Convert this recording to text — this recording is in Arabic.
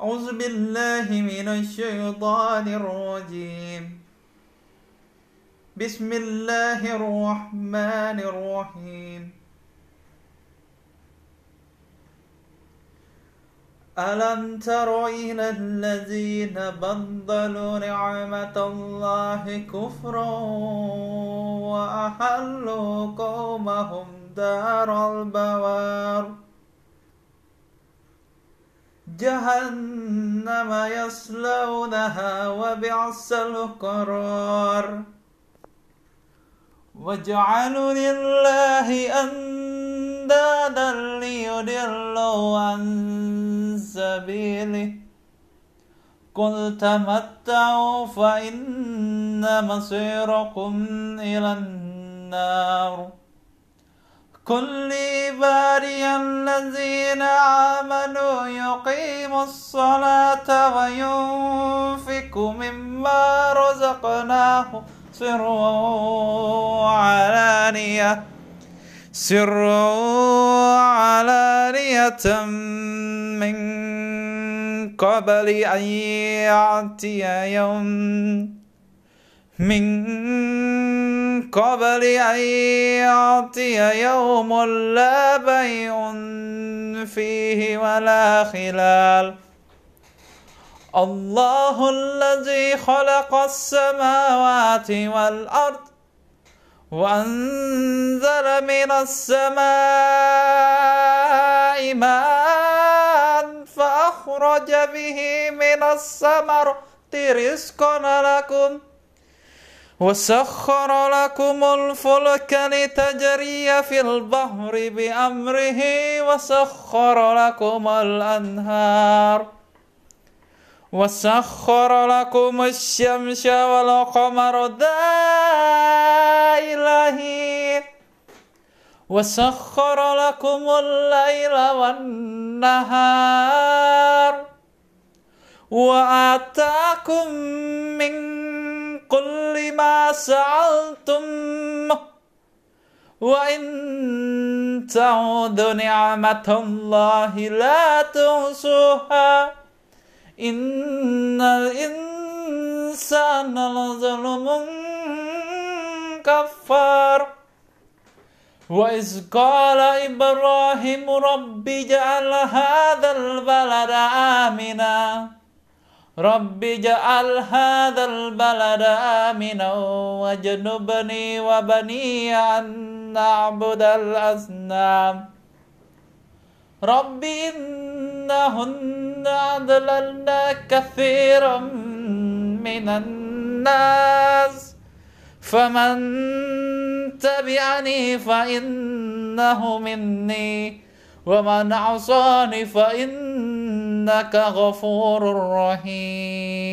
أعوذ بالله من الشيطان الرجيم. بسم الله الرحمن الرحيم. ألم تر إلى الذين بدلوا نعمة الله كفرا وأحلوا قومهم دار البوار جهنم يصلونها وبئس القرار. وجعلوا لله أندادا ليضلوا عن سبيله. قل تمتعوا فإن مصيركم إلى النار. كل عبادي الذين آمنوا يقيموا الصلاة وينفقوا مما رزقناهم سرا وعلانية. سرا وعلانية من قبل أن يأتي يوم. من قبل أن يأتي يوم لا بيع فيه ولا خلال. الله الذي خلق السماوات والأرض وأنزل من السماء ماء فأخرج به من الثمرات رزقا لكم وسخر لكم الفلك لتجري في البحر بأمره وسخر لكم الأنهار وسخر لكم الشمس والقمر دائلهين وسخر لكم الليل والنهار وآتاكم من كل ما سألتم وإن تعودوا نعمة الله لا تحصوها إن الإنسان لظلم كفار. وإذ قال إبراهيم رب اجعل هذا البلد آمنا. رب اجعل هذا البلد آمنا واجنبني وبني أن نعبد الأصنام. رب إنهن أضللن كثيرا من الناس. فمن تبعني فإنه مني ومن عصاني فإنك غفور رحيم.